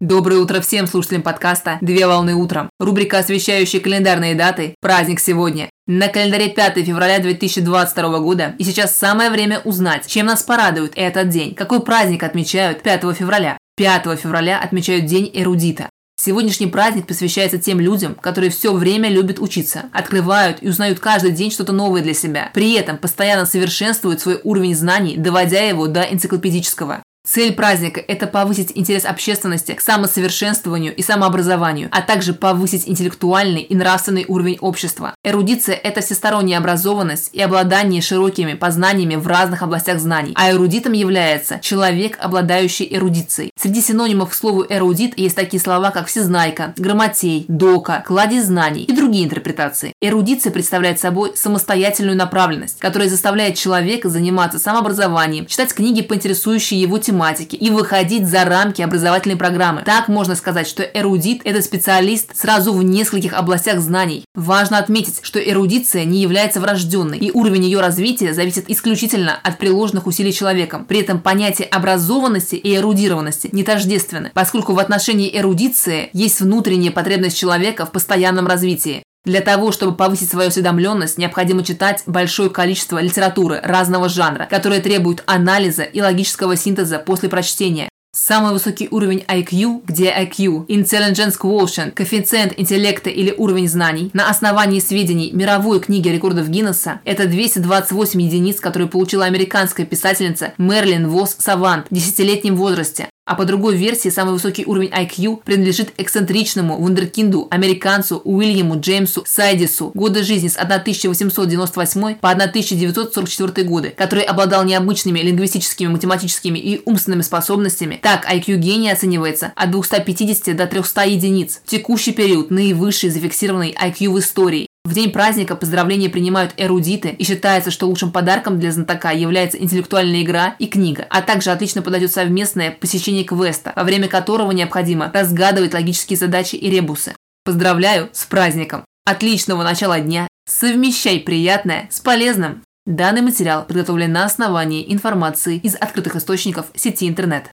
Доброе утро всем слушателям подкаста «Две волны утром». Рубрика, освещающая календарные даты. Праздник сегодня. На календаре 5 февраля 2022 года. И сейчас самое время узнать, чем нас порадует этот день. Какой праздник отмечают 5 февраля? 5 февраля отмечают День эрудита. Сегодняшний праздник посвящается тем людям, которые все время любят учиться, открывают и узнают каждый день что-то новое для себя, при этом постоянно совершенствуют свой уровень знаний, доводя его до энциклопедического. Цель праздника – это повысить интерес общественности к самосовершенствованию и самообразованию, а также повысить интеллектуальный и нравственный уровень общества. Эрудиция – это всесторонняя образованность и обладание широкими познаниями в разных областях знаний, а эрудитом является человек, обладающий эрудицией. Среди синонимов к слову эрудит есть такие слова, как всезнайка, грамотей, дока, кладезь знаний и другие интерпретации. Эрудиция представляет собой самостоятельную направленность, которая заставляет человека заниматься самообразованием, читать книги по интересующей его тематике, тематики и выходить за рамки образовательной программы. Так можно сказать, что эрудит – это специалист сразу в нескольких областях знаний. Важно отметить, что эрудиция не является врожденной, и уровень ее развития зависит исключительно от приложенных усилий человеком. При этом понятие образованности и эрудированности не тождественны, поскольку в отношении эрудиции есть внутренняя потребность человека в постоянном развитии. Для того, чтобы повысить свою осведомленность, необходимо читать большое количество литературы разного жанра, которая требует анализа и логического синтеза после прочтения. Самый высокий уровень IQ, где IQ, Intelligence Quotient, коэффициент интеллекта или уровень знаний, на основании сведений мировой книги рекордов Гиннесса, это 228 единиц, которые получила американская писательница Мерлин Восс Савант в десятилетнем возрасте. А по другой версии, самый высокий уровень IQ принадлежит эксцентричному вундеркинду, американцу Уильяму Джеймсу Сайдису, годы жизни с 1898 по 1944 годы, который обладал необычными лингвистическими, математическими и умственными способностями. Так, IQ гения оценивается от 250 до 300 единиц. В текущий период наивысший зафиксированный IQ в истории. В день праздника поздравления принимают эрудиты и считается, что лучшим подарком для знатока является интеллектуальная игра и книга, а также отлично подойдет совместное посещение квеста, во время которого необходимо разгадывать логические задачи и ребусы. Поздравляю с праздником! Отличного начала дня! Совмещай приятное с полезным! Данный материал подготовлен на основании информации из открытых источников сети интернет.